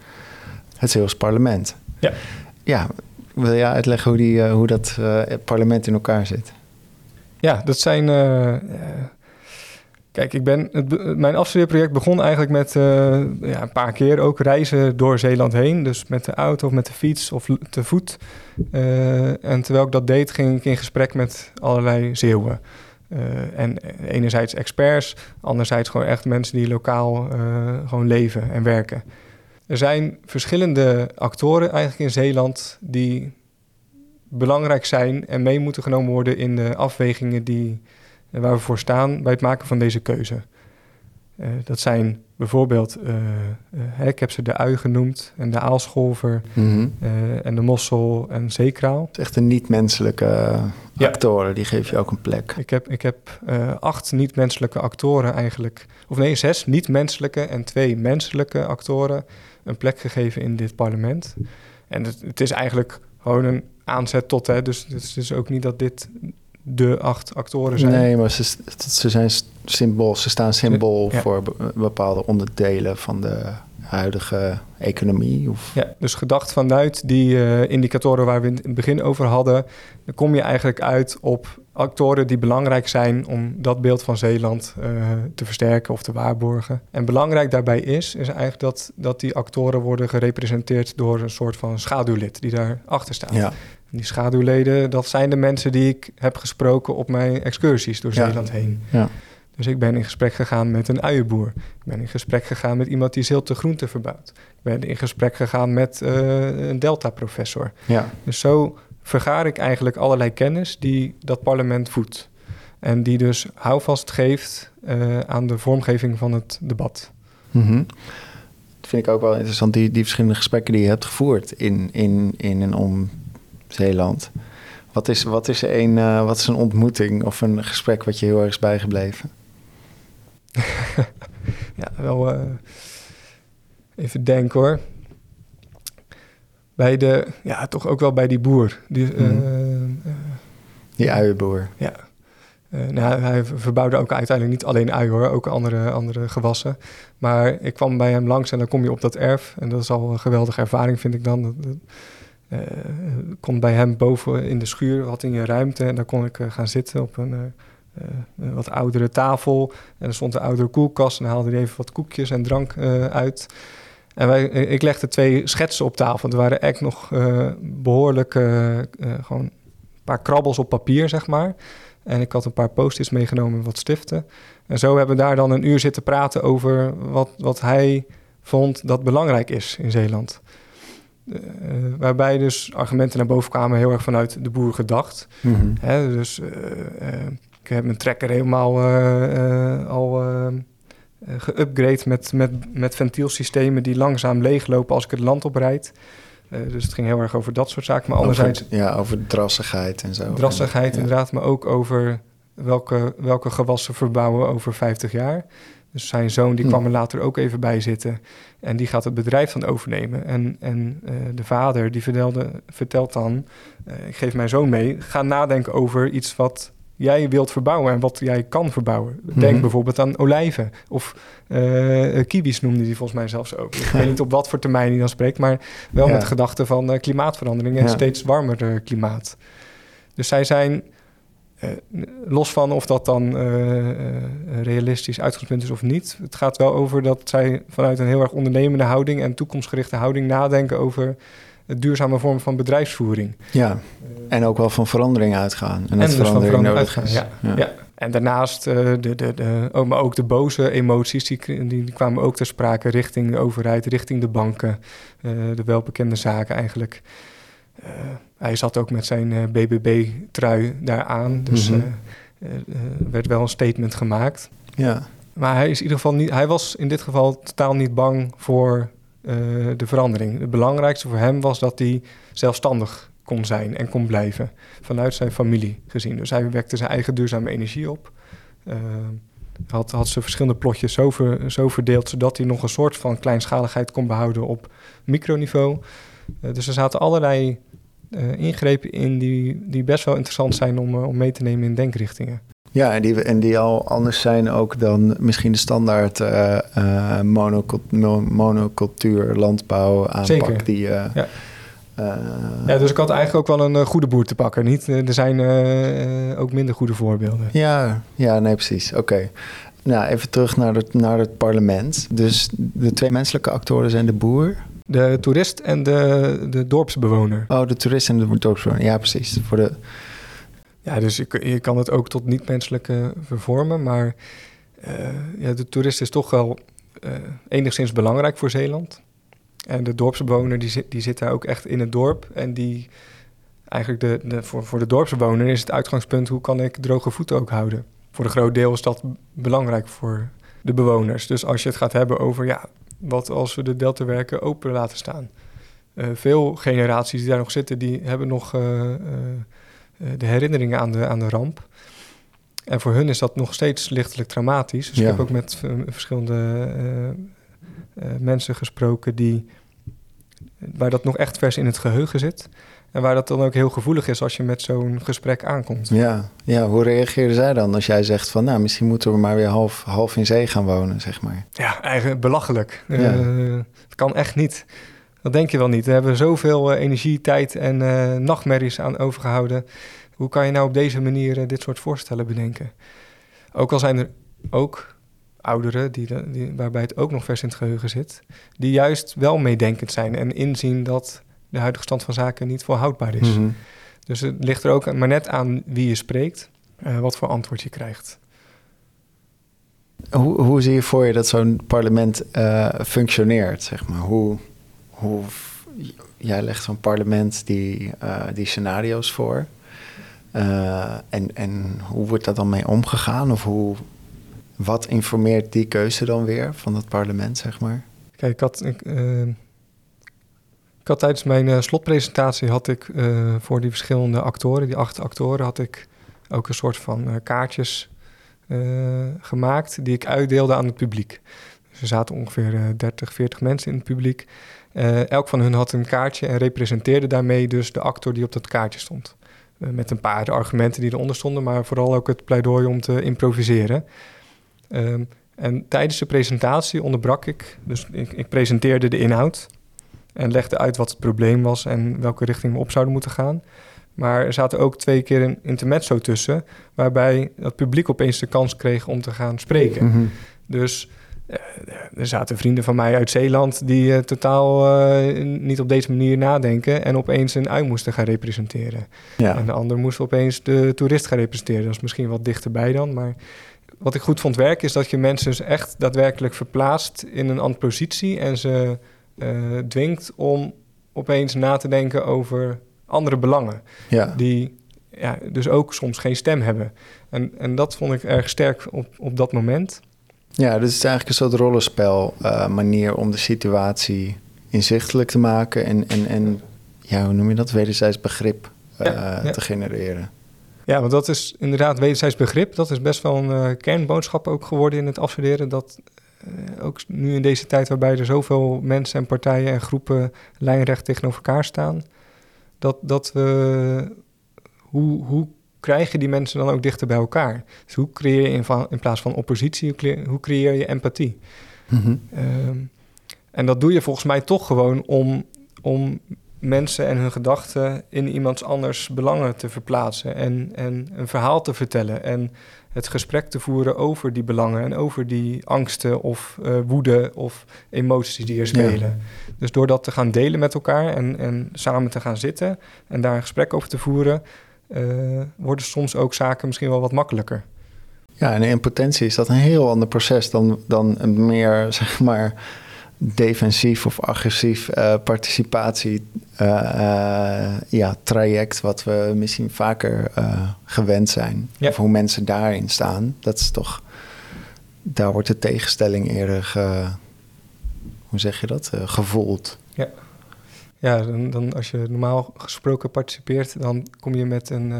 het Zeeuws parlement. Ja. Ja, wil jij uitleggen hoe, die, uh, hoe dat parlement in elkaar zit? Ja, dat zijn. Uh, kijk, ik ben. Het, mijn afstudeerproject begon eigenlijk met uh, ja, een paar keer ook reizen door Zeeland heen. Dus met de auto of met de fiets of te voet. Uh, en terwijl ik dat deed, ging ik in gesprek met allerlei Zeeuwen. en enerzijds experts, anderzijds gewoon echt mensen die lokaal gewoon leven en werken. Er zijn verschillende actoren eigenlijk in Zeeland die belangrijk zijn en mee moeten genomen worden in de afwegingen die, eh, waar we voor staan bij het maken van deze keuze. Uh, dat zijn bijvoorbeeld, uh, ik heb ze de ui genoemd en de aalscholver mm en de mossel en zeekraal. Het is echt een niet-menselijke ja. actoren, die geef je ook een plek. Ik heb, ik heb acht niet-menselijke actoren eigenlijk, of nee, zes niet-menselijke en twee menselijke actoren een plek gegeven in dit parlement. En het, het is eigenlijk gewoon een aanzet tot. Hè, dus het is dus ook niet dat dit de acht actoren zijn. Nee, maar ze, ze zijn symbool, ze staan symbool voor bepaalde onderdelen van de huidige economie. Of... Ja, dus gedacht vanuit die uh, indicatoren waar we in het begin over hadden, dan kom je eigenlijk uit op actoren die belangrijk zijn om dat beeld van Zeeland uh, te versterken of te waarborgen. En belangrijk daarbij is, is eigenlijk dat, dat die actoren worden gerepresenteerd door een soort van schaduwlid die daarachter staat. Ja. die schaduwleden, dat zijn de mensen die ik heb gesproken op mijn excursies door Zeeland heen. Ja. Dus ik ben in gesprek gegaan met een uienboer. Ik ben in gesprek gegaan met iemand die zilte groente verbouwt. Ik ben in gesprek gegaan met uh, een Delta-professor. Ja. Dus zo vergaar ik eigenlijk allerlei kennis die dat parlement voedt. En die dus houvast geeft uh, aan de vormgeving van het debat. Mm -hmm. Dat vind ik ook wel interessant, die, die verschillende gesprekken die je hebt gevoerd in, in, in en om Zeeland. Wat is, wat, is een, uh, wat is een ontmoeting of een gesprek wat je heel erg is bijgebleven? ja, wel uh, even denken hoor. Bij de, ja, toch ook wel bij die boer. Die, mm. uh, die uienboer. Ja. nou, hij verbouwde ook uiteindelijk niet alleen ui hoor, ook andere, andere gewassen. Maar ik kwam bij hem langs en dan kom je op dat erf. En dat is al een geweldige ervaring, vind ik dan. Uh, kon bij hem boven in de schuur, had in je ruimte. En daar kon ik gaan zitten op een uh, wat oudere tafel. En er stond een oudere koelkast en haalde hij even wat koekjes en drank uh, uit. En wij, ik legde twee schetsen op tafel. Er waren echt nog uh, behoorlijk gewoon een paar krabbels op papier, zeg maar. En ik had een paar post-its meegenomen wat stiften. En zo hebben we daar dan een uur zitten praten over wat, wat hij vond dat belangrijk is in Zeeland. waarbij dus argumenten naar boven kwamen heel erg vanuit de boer gedacht. Mhm. Dus ik heb mijn trekker helemaal al geüpgrade met, met, met ventielsystemen die langzaam leeglopen als ik het land oprijd. Uh, dus het ging heel erg over dat soort zaken. Maar anderzijds... ja, over drassigheid en zo. Drassigheid inderdaad, maar ook over welke, welke gewassen verbouwen over 50 jaar. Dus zijn zoon die hm. kwam er later ook even bij zitten. En die gaat het bedrijf dan overnemen. En, en uh, de vader die vertelde, vertelt dan... Uh, ik geef mijn zoon mee, ga nadenken over iets wat jij wilt verbouwen en wat jij kan verbouwen. Denk mhm. bijvoorbeeld aan olijven of uh, kiwis noemde hij volgens mij zelfs ook. Ik weet niet op wat voor termijn hij dan spreekt, maar wel met de gedachte van uh, klimaatverandering en steeds warmer klimaat. Dus zij zijn, uh, los van of dat dan realistisch uitgangspunt is of niet, het gaat wel over dat zij vanuit een heel erg ondernemende houding en toekomstgerichte houding nadenken over duurzame vorm van bedrijfsvoering. Ja, en ook wel van verandering uitgaan. En, dat dus verandering, verandering uitgaan, ja. ja. En daarnaast, uh, de, de, de, oh, maar ook de boze emoties, die, die, kwamen ook ter sprake richting de overheid, richting de banken, uh, de welbekende zaken eigenlijk. Uh, hij zat ook met zijn BBB-trui daaraan, dus mm -hmm. werd wel een statement gemaakt. Ja. Maar hij, is in ieder geval niet, hij was in dit geval totaal niet bang voor de verandering. Het belangrijkste voor hem was dat hij zelfstandig kon zijn en kon blijven vanuit zijn familie gezien. Dus hij wekte zijn eigen duurzame energie op. Uh, had, had ze verschillende plotjes zo, ver, zo verdeeld, zodat hij nog een soort van kleinschaligheid kon behouden op microniveau. Uh, dus er zaten allerlei ingrepen in die, die best wel interessant zijn om, om mee te nemen in denkrichtingen. Ja, en die, en die al anders zijn ook dan misschien de standaard uh, uh, monocultuur, landbouw aanpak Zeker. die... Uh, ja. ja, dus ik had eigenlijk ook wel een goede boer te pakken. Niet, er zijn ook minder goede voorbeelden. Ja, ja nee, precies. Oké. Nou, even terug naar het, naar het parlement. Dus de twee menselijke actoren zijn de boer. De toerist en de, de dorpsbewoner. Oh, de toerist en de dorpsbewoner. Ja, precies. Voor de, ja, dus je, kan het ook tot niet-menselijke vervormen. Maar uh, ja, de toerist is toch wel uh, enigszins belangrijk voor Zeeland. En de dorpsbewoner die zit, die zit daar ook echt in het dorp. En die eigenlijk de, de, voor, voor de dorpsbewoner is het uitgangspunt... hoe kan ik droge voeten ook houden? Voor een groot deel is dat belangrijk voor de bewoners. Dus als je het gaat hebben over... ja, wat als we de deltawerken open laten staan... Uh, veel generaties die daar nog zitten, die hebben nog eh, de herinneringen aan de, aan de ramp. En voor hun is dat nog steeds lichtelijk traumatisch. Dus ik heb ook met uh, verschillende uh, mensen gesproken die, waar dat nog echt vers in het geheugen zit. En waar dat dan ook heel gevoelig is als je met zo'n gesprek aankomt. Ja, ja, hoe reageerden zij dan als jij zegt van... nou, misschien moeten we maar weer half, half in zee gaan wonen, zeg maar? Ja, eigenlijk belachelijk. Ja. het kan echt niet. Dat denk je wel niet. We hebben zoveel uh, energie, tijd en uh, nachtmerries aan overgehouden. Hoe kan je nou op deze manier uh, dit soort voorstellen bedenken? Ook al zijn er ook ouderen, die, die, waarbij het ook nog vers in het geheugen zit, die juist wel meedenkend zijn en inzien dat de huidige stand van zaken niet volhoudbaar is. Mm -hmm. Dus het ligt er ook maar net aan wie je spreekt, wat voor antwoord je krijgt. Hoe, hoe zie je voor je dat zo'n parlement functioneert? Zeg maar? Hoe, hoe, jij legt zo'n parlement die, uh, die scenario's voor. Uh, en, en hoe wordt daar dan mee omgegaan? Of hoe, wat informeert die keuze dan weer van het parlement, zeg maar? Kijk, ik had, ik, ik had tijdens mijn slotpresentatie had ik voor die verschillende actoren, die acht actoren, had ik ook een soort van kaartjes gemaakt die ik uitdeelde aan het publiek. Dus er zaten ongeveer 30, 40 mensen in het publiek. Uh, elk van hun had een kaartje en representeerde daarmee dus de actor die op dat kaartje stond. Uh, met een paar argumenten die eronder stonden, maar vooral ook het pleidooi om te improviseren. Um, en tijdens de presentatie onderbrak ik, dus ik, ik, presenteerde de inhoud en legde uit wat het probleem was en welke richting we op zouden moeten gaan. Maar er zaten ook twee keer een intermezzo tussen, waarbij het publiek opeens de kans kreeg om te gaan spreken. Mm -hmm. Dus er zaten vrienden van mij uit Zeeland die uh, totaal uh, niet op deze manier nadenken en opeens een ui moesten gaan representeren. Ja. En de ander moest opeens de toerist gaan representeren. Dat is misschien wat dichterbij dan, maar wat ik goed vond werken is dat je mensen dus echt daadwerkelijk verplaatst in een andere positie en ze dwingt om opeens na te denken over andere belangen. Ja. Die ja, dus ook soms geen stem hebben. En, en dat vond ik erg sterk op, op dat moment. Ja, dus het is eigenlijk een soort rollenspel uh, manier om de situatie inzichtelijk te maken en, en, en ja, hoe noem je dat? Wederzijds begrip uh, ja, ja. te genereren. Ja, want dat is inderdaad wederzijds begrip. Dat is best wel een uh, kernboodschap ook geworden in het afstuderen. Dat uh, ook nu in deze tijd waarbij er zoveel mensen en partijen en groepen lijnrecht tegenover elkaar staan. Dat, dat we, hoe, hoe krijgen die mensen dan ook dichter bij elkaar? Dus hoe creëer je in, van, in plaats van oppositie, hoe creëer, je empathie? Mm -hmm. um, en dat doe je volgens mij toch gewoon om, om mensen en hun gedachten in iemands anders belangen te verplaatsen en, en een verhaal te vertellen en het gesprek te voeren over die belangen en over die angsten of uh, woede of emoties die er spelen. Ja. Dus door dat te gaan delen met elkaar en, en samen te gaan zitten en daar een gesprek over te voeren, worden soms ook zaken misschien wel wat makkelijker. Ja, en in potentie is dat een heel ander proces dan, dan een meer, zeg maar, defensief of agressief uh, participatie uh, uh, ja, traject wat we misschien vaker gewend zijn. Ja. Of hoe mensen daarin staan. Dat is toch, daar wordt de tegenstelling eerder, ge, hoe zeg je dat, gevoeld. Ja, ja dan, dan, als je normaal gesproken participeert, dan kom je met een,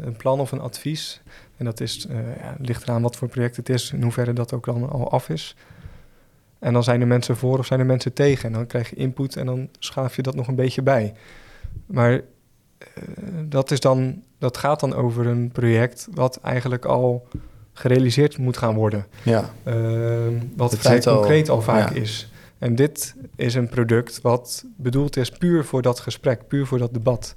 een plan of een advies. En dat is, ja, ligt eraan wat voor project het is, in hoeverre dat ook dan al af is. En dan zijn er mensen voor of zijn er mensen tegen. En dan krijg je input en dan schaaf je dat nog een beetje bij. Maar uh, dat, is dan, dat gaat dan over een project wat eigenlijk al gerealiseerd moet gaan worden. Ja. Uh, wat vrij concreet al, al vaak ja. is. En dit is een product wat bedoeld is puur voor dat gesprek, puur voor dat debat.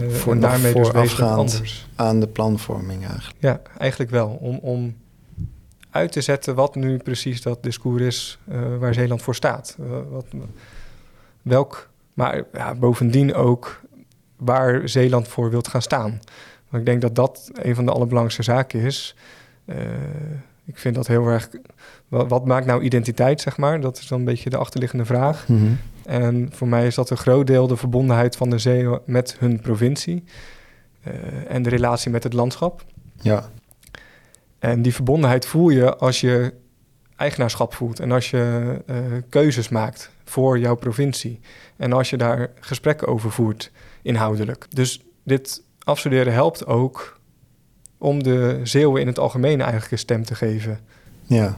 Uh, voor en daarmee dus wezenlijk anders. aan de planvorming eigenlijk. Ja, eigenlijk wel. Om, om uit te zetten wat nu precies dat discours is uh, waar Zeeland voor staat. Uh, wat, welk, maar ja, bovendien ook waar Zeeland voor wilt gaan staan. Want ik denk dat dat een van de allerbelangrijkste zaken is. Ik vind dat heel erg. Wat, maakt nou identiteit, zeg maar? Dat is dan een beetje de achterliggende vraag. Mm -hmm. En voor mij is dat een groot deel de verbondenheid van de zee met hun provincie. en de relatie met het landschap. Ja. En die verbondenheid voel je als je eigenaarschap voelt en als je uh, keuzes maakt voor jouw provincie. En als je daar gesprekken over voert, inhoudelijk. Dus dit afstuderen helpt ook om de Zeeuwen in het algemeen eigenlijk een stem te geven. Ja,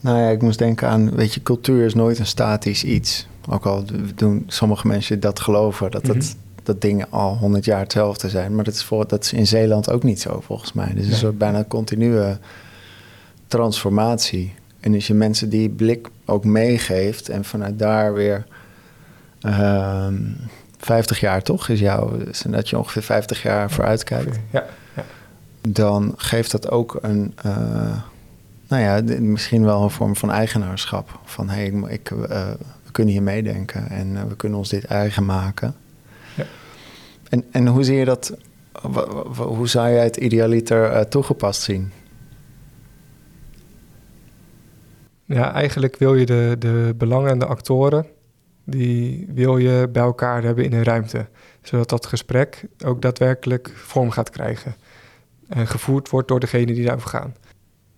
nou ja, ik moest denken aan, weet je, cultuur is nooit een statisch iets. Ook al doen sommige mensen dat geloven, dat het... Mm -hmm dat dingen al honderd jaar hetzelfde zijn. Maar dat is, voor, dat is in Zeeland ook niet zo, volgens mij. Dus nee. een soort bijna continue transformatie. En als je mensen die blik ook meegeeft en vanuit daar weer... Uh, 50 jaar toch is jouw... dat je ongeveer 50 jaar vooruit kijkt. Ja, ja. Dan geeft dat ook een... Uh, nou ja, misschien wel een vorm van eigenaarschap. Van hé, hey, ik, uh, we kunnen hier meedenken en uh, we kunnen ons dit eigen maken. En, en hoe zie je dat, hoe zou jij het idealiter toegepast zien? Ja, eigenlijk wil je de, de belangende actoren, die wil je bij elkaar hebben in een ruimte. Zodat dat gesprek ook daadwerkelijk vorm gaat krijgen. En gevoerd wordt door degenen die daarover gaan.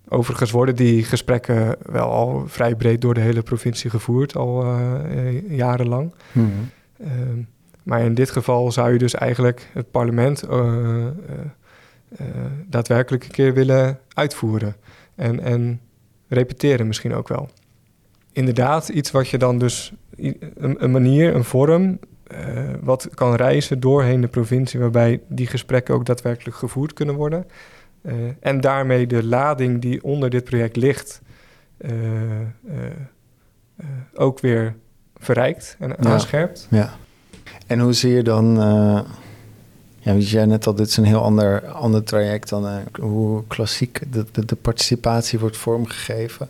Overigens worden die gesprekken wel al vrij breed door de hele provincie gevoerd, al uh, jarenlang. Mm -hmm. uh, maar in dit geval zou je dus eigenlijk het parlement uh, daadwerkelijk een keer willen uitvoeren. En, en repeteren misschien ook wel. Inderdaad, iets wat je dan dus, een, een manier, een vorm, wat kan reizen doorheen de provincie, waarbij die gesprekken ook daadwerkelijk gevoerd kunnen worden. en daarmee de lading die onder dit project ligt, ook weer verrijkt en ja. aanscherpt. Ja. En hoe zie je dan, uh, ja, wie zei net al, dit is een heel ander, ander traject dan uh, hoe klassiek de, de, de, participatie wordt vormgegeven.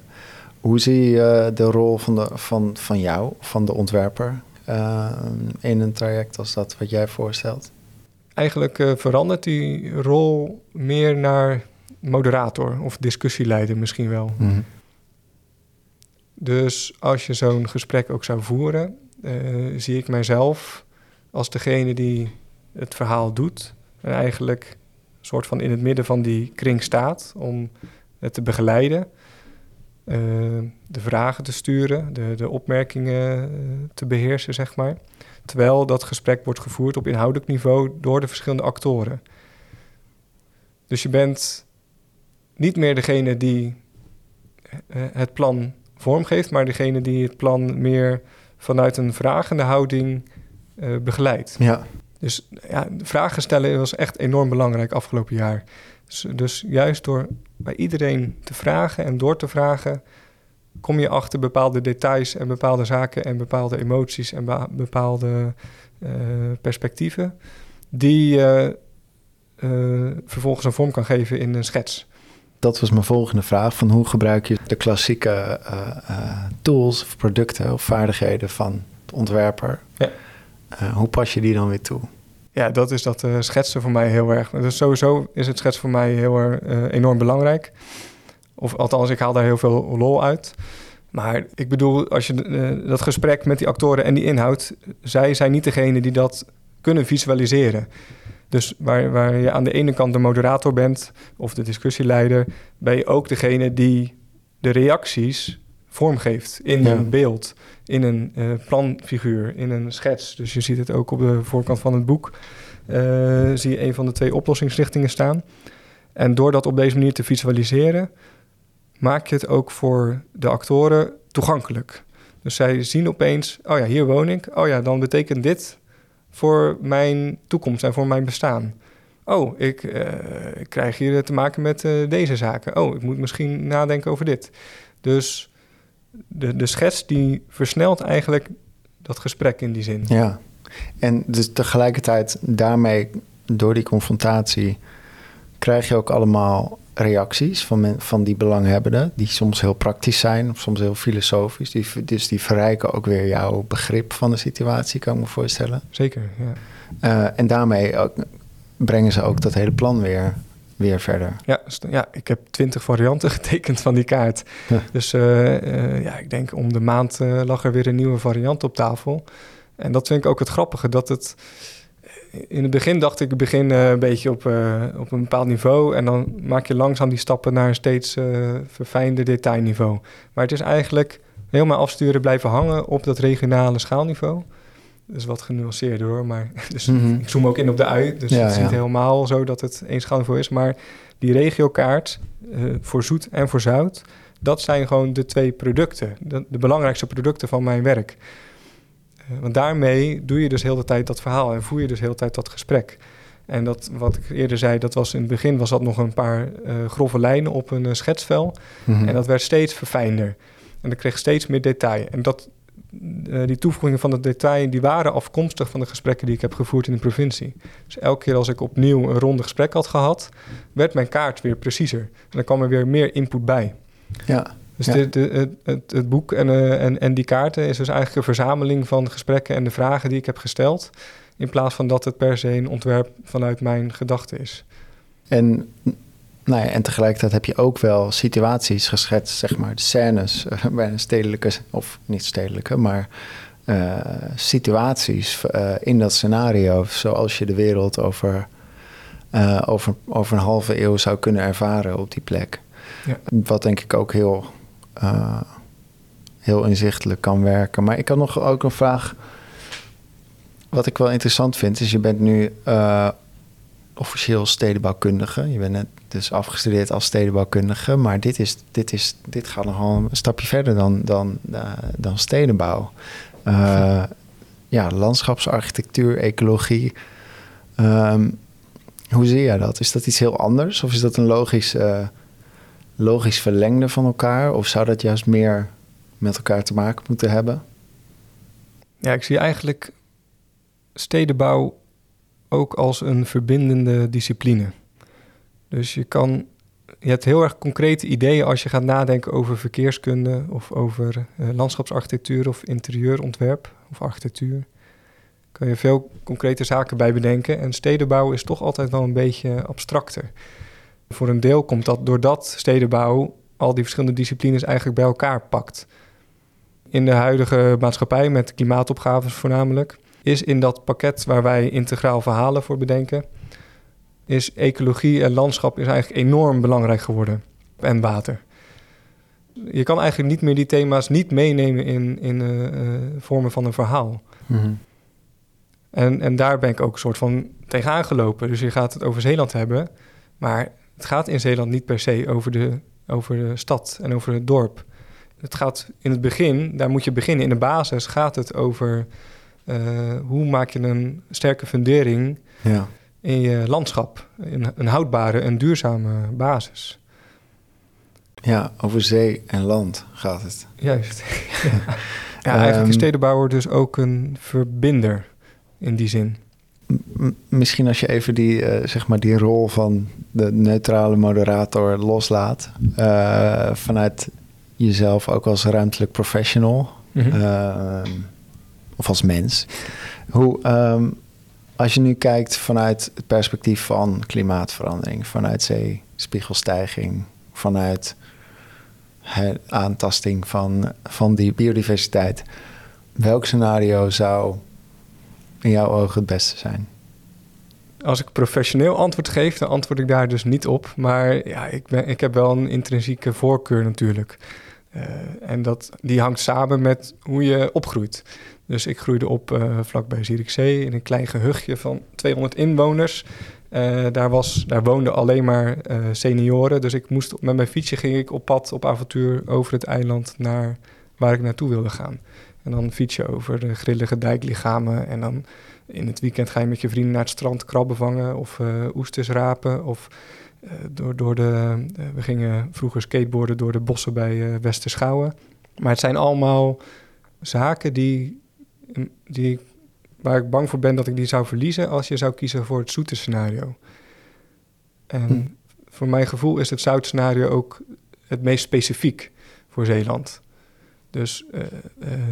Hoe zie je de rol van, de, van, van jou, van de ontwerper, uh, in een traject als dat wat jij voorstelt? Eigenlijk verandert die rol meer naar moderator of discussieleider misschien wel. Mm -hmm. Dus als je zo'n gesprek ook zou voeren, zie ik mijzelf als degene die het verhaal doet. En eigenlijk een soort van in het midden van die kring staat om het te begeleiden. Uh, de vragen te sturen, de, de opmerkingen uh, te beheersen, zeg maar. Terwijl dat gesprek wordt gevoerd op inhoudelijk niveau door de verschillende actoren. Dus je bent niet meer degene die uh, het plan vormgeeft, maar degene die het plan meer vanuit een vragende houding begeleidt. Ja. Dus ja, vragen stellen was echt enorm belangrijk afgelopen jaar. Dus, dus, juist door bij iedereen te vragen en door te vragen, kom je achter bepaalde details en bepaalde zaken en bepaalde emoties en bepaalde uh, perspectieven, die je uh, vervolgens een vorm kan geven in een schets. Dat was mijn volgende vraag: van hoe gebruik je de klassieke uh, tools of producten of vaardigheden van de ontwerper? Ja. hoe pas je die dan weer toe? Ja, dat is dat uh, schetsen voor mij heel erg. Dus sowieso is het schetsen voor mij heel erg uh, enorm belangrijk. Of althans, ik haal daar heel veel lol uit. Maar ik bedoel, als je uh, dat gesprek met die actoren en die inhoud, zij zijn niet degene die dat kunnen visualiseren. Dus waar, waar je aan de ene kant de moderator bent of de discussieleider, ben je ook degene die de reacties vormgeeft in ja. een beeld, in een uh, planfiguur, in een schets. Dus je ziet het ook op de voorkant van het boek. Uh, zie je een van de twee oplossingsrichtingen staan. En door dat op deze manier te visualiseren, maak je het ook voor de actoren toegankelijk. Dus zij zien opeens, oh ja, hier woon ik. Oh ja, dan betekent dit voor mijn toekomst en voor mijn bestaan. Oh, ik, ik krijg hier te maken met deze zaken. Oh, ik moet misschien nadenken over dit. Dus de, de schets die versnelt eigenlijk dat gesprek in die zin. Ja, en dus tegelijkertijd daarmee, door die confrontatie, krijg je ook allemaal reacties van, men, van die belanghebbenden, die soms heel praktisch zijn, of soms heel filosofisch. Die, dus die verrijken ook weer jouw begrip van de situatie, kan ik me voorstellen. Zeker, ja. Uh, en daarmee ook, brengen ze ook dat hele plan weer weer verder. Ja, ja ik heb twintig varianten getekend van die kaart. Ja. Dus uh, uh, ja, ik denk om de maand uh, lag er weer een nieuwe variant op tafel. En dat vind ik ook het grappige, dat het... In het begin dacht ik, ik begin een beetje op, op een bepaald niveau... en dan maak je langzaam die stappen naar een steeds verfijnder detailniveau. Maar het is eigenlijk helemaal afsturen blijven hangen op dat regionale schaalniveau... Dus wat genuanceerder hoor. Maar dus mm -hmm. ik zoom ook in op de ui. Dus ja, het is ja. niet helemaal zo dat het één schaalniveau is. Maar die regiokaart uh, voor zoet en voor zout... dat zijn gewoon de twee producten. De, de belangrijkste producten van mijn werk. Uh, want daarmee doe je dus heel de tijd dat verhaal... en voer je dus heel de tijd dat gesprek. En dat, wat ik eerder zei, dat was in het begin... was dat nog een paar uh, grove lijnen op een schetsvel. Mm -hmm. En dat werd steeds verfijnder. En dat kreeg steeds meer detail. En dat uh, die toevoegingen van het detail, die waren afkomstig van de gesprekken die ik heb gevoerd in de provincie. Dus elke keer als ik opnieuw een ronde gesprek had gehad, werd mijn kaart weer preciezer. En dan kwam er weer meer input bij. Ja. Dus ja. de, het, het, boek en, uh, en, en die kaarten is dus eigenlijk een verzameling van gesprekken en de vragen die ik heb gesteld. In plaats van dat het per se een ontwerp vanuit mijn gedachte is. En nou ja, en tegelijkertijd heb je ook wel situaties geschetst, zeg maar, de scènes uh, bij een stedelijke, of niet stedelijke, maar uh, situaties uh, in dat scenario, zoals je de wereld over, over, over een halve eeuw zou kunnen ervaren op die plek. Ja. Wat denk ik ook heel, heel inzichtelijk kan werken. Maar ik had nog ook een vraag. Wat ik wel interessant vind, is je bent nu officieel stedenbouwkundige. Je bent net dus afgestudeerd als stedenbouwkundige. Maar dit, is, dit, is, dit gaat nogal een stapje verder dan, dan, uh, dan stedenbouw. Uh, ja, landschapsarchitectuur, ecologie. Um, hoe zie jij dat? Is dat iets heel anders? Of is dat een logisch, uh, logisch verlengde van elkaar? Of zou dat juist meer met elkaar te maken moeten hebben? Ja, ik zie eigenlijk stedenbouw ook als een verbindende discipline. Dus je kan, je hebt heel erg concrete ideeën als je gaat nadenken over verkeerskunde of over uh, landschapsarchitectuur of interieurontwerp of architectuur. Kan je veel concrete zaken bij bedenken. En stedenbouw is toch altijd wel een beetje abstracter. Voor een deel komt dat doordat stedenbouw al die verschillende disciplines eigenlijk bij elkaar pakt. In de huidige maatschappij met klimaatopgaves voornamelijk is in dat pakket waar wij integraal verhalen voor bedenken, is ecologie en landschap is eigenlijk enorm belangrijk geworden. En water. Je kan eigenlijk niet meer die thema's niet meenemen in, in uh, vormen van een verhaal. Mm en, en daar ben ik ook een soort van tegenaan gelopen. Dus je gaat het over Zeeland hebben, maar het gaat in Zeeland niet per se over de, over de stad en over het dorp. Het gaat in het begin, daar moet je beginnen. In de basis gaat het over uh, hoe maak je een sterke fundering ja. In je landschap. Een, een houdbare en duurzame basis. Ja, over zee en land gaat het. Juist. ja, ja eigenlijk is ehm, stedenbouwer dus ook een verbinder in die zin. misschien als je even die, uh, zeg maar die rol van de neutrale moderator loslaat. Uh, vanuit jezelf ook als ruimtelijk professional. Mm of als mens. Hoe, um, als je nu kijkt vanuit het perspectief van klimaatverandering, vanuit zeespiegelstijging, vanuit aantasting van, van die biodiversiteit. Welk scenario zou in jouw ogen het beste zijn? Als ik professioneel antwoord geef, dan antwoord ik daar dus niet op. Maar ja, ik, ben, ik heb wel een intrinsieke voorkeur natuurlijk. Uh, en dat, die hangt samen met hoe je opgroeit. Dus ik groeide op uh, vlakbij Zierikzee in een klein gehuchtje van 200 inwoners. Uh, daar, was, daar woonden alleen maar senioren. Dus ik moest met mijn fietsje ging ik op pad op avontuur over het eiland naar waar ik naartoe wilde gaan. En dan fiets je over de grillige dijklichamen. En dan in het weekend ga je met je vrienden naar het strand krabben vangen of oesters rapen. Of door, door de, we gingen vroeger skateboarden door de bossen bij Westerschouwen. Maar het zijn allemaal zaken die, die, waar ik bang voor ben dat ik die zou verliezen als je zou kiezen voor het zoete scenario. En hm. voor mijn gevoel is het zout scenario ook het meest specifiek voor Zeeland. Dus uh,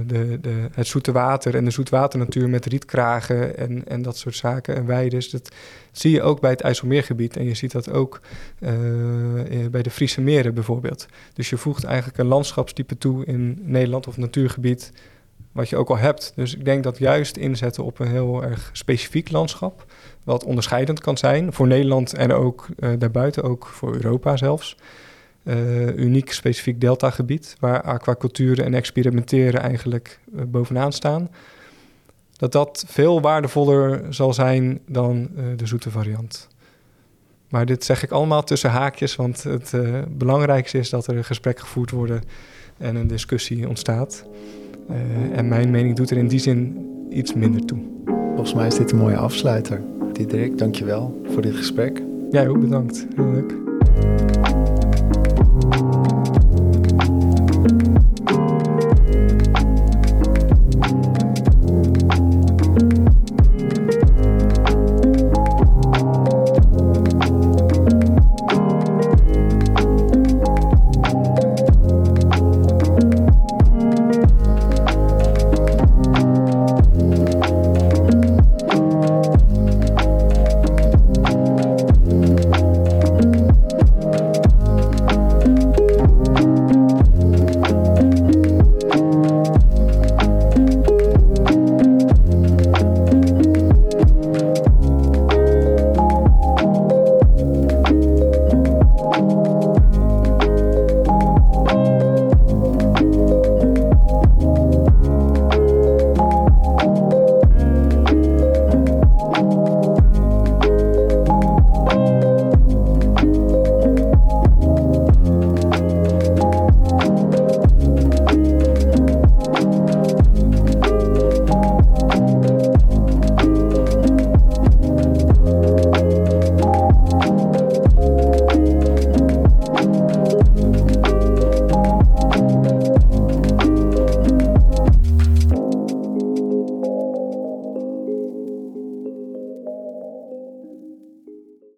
de, de, het zoete water en de zoetwaternatuur met rietkragen en, en dat soort zaken en weides. Dat zie je ook bij het IJsselmeergebied. En je ziet dat ook uh, bij de Friese meren bijvoorbeeld. Dus je voegt eigenlijk een landschapstype toe in Nederland of natuurgebied, wat je ook al hebt. Dus ik denk dat juist inzetten op een heel erg specifiek landschap, wat onderscheidend kan zijn voor Nederland en ook daarbuiten, ook voor Europa zelfs uh, uniek specifiek deltagebied, waar aquacultuur en experimenteren eigenlijk uh, bovenaan staan. Dat dat veel waardevoller zal zijn dan uh, de zoete variant. Maar dit zeg ik allemaal tussen haakjes, want het belangrijkste is dat er een gesprek gevoerd wordt en een discussie ontstaat. En mijn mening doet er in die zin iets minder toe. Volgens mij is dit een mooie afsluiter. Diederik, dankjewel voor dit gesprek. Jij ook bedankt. Heel leuk.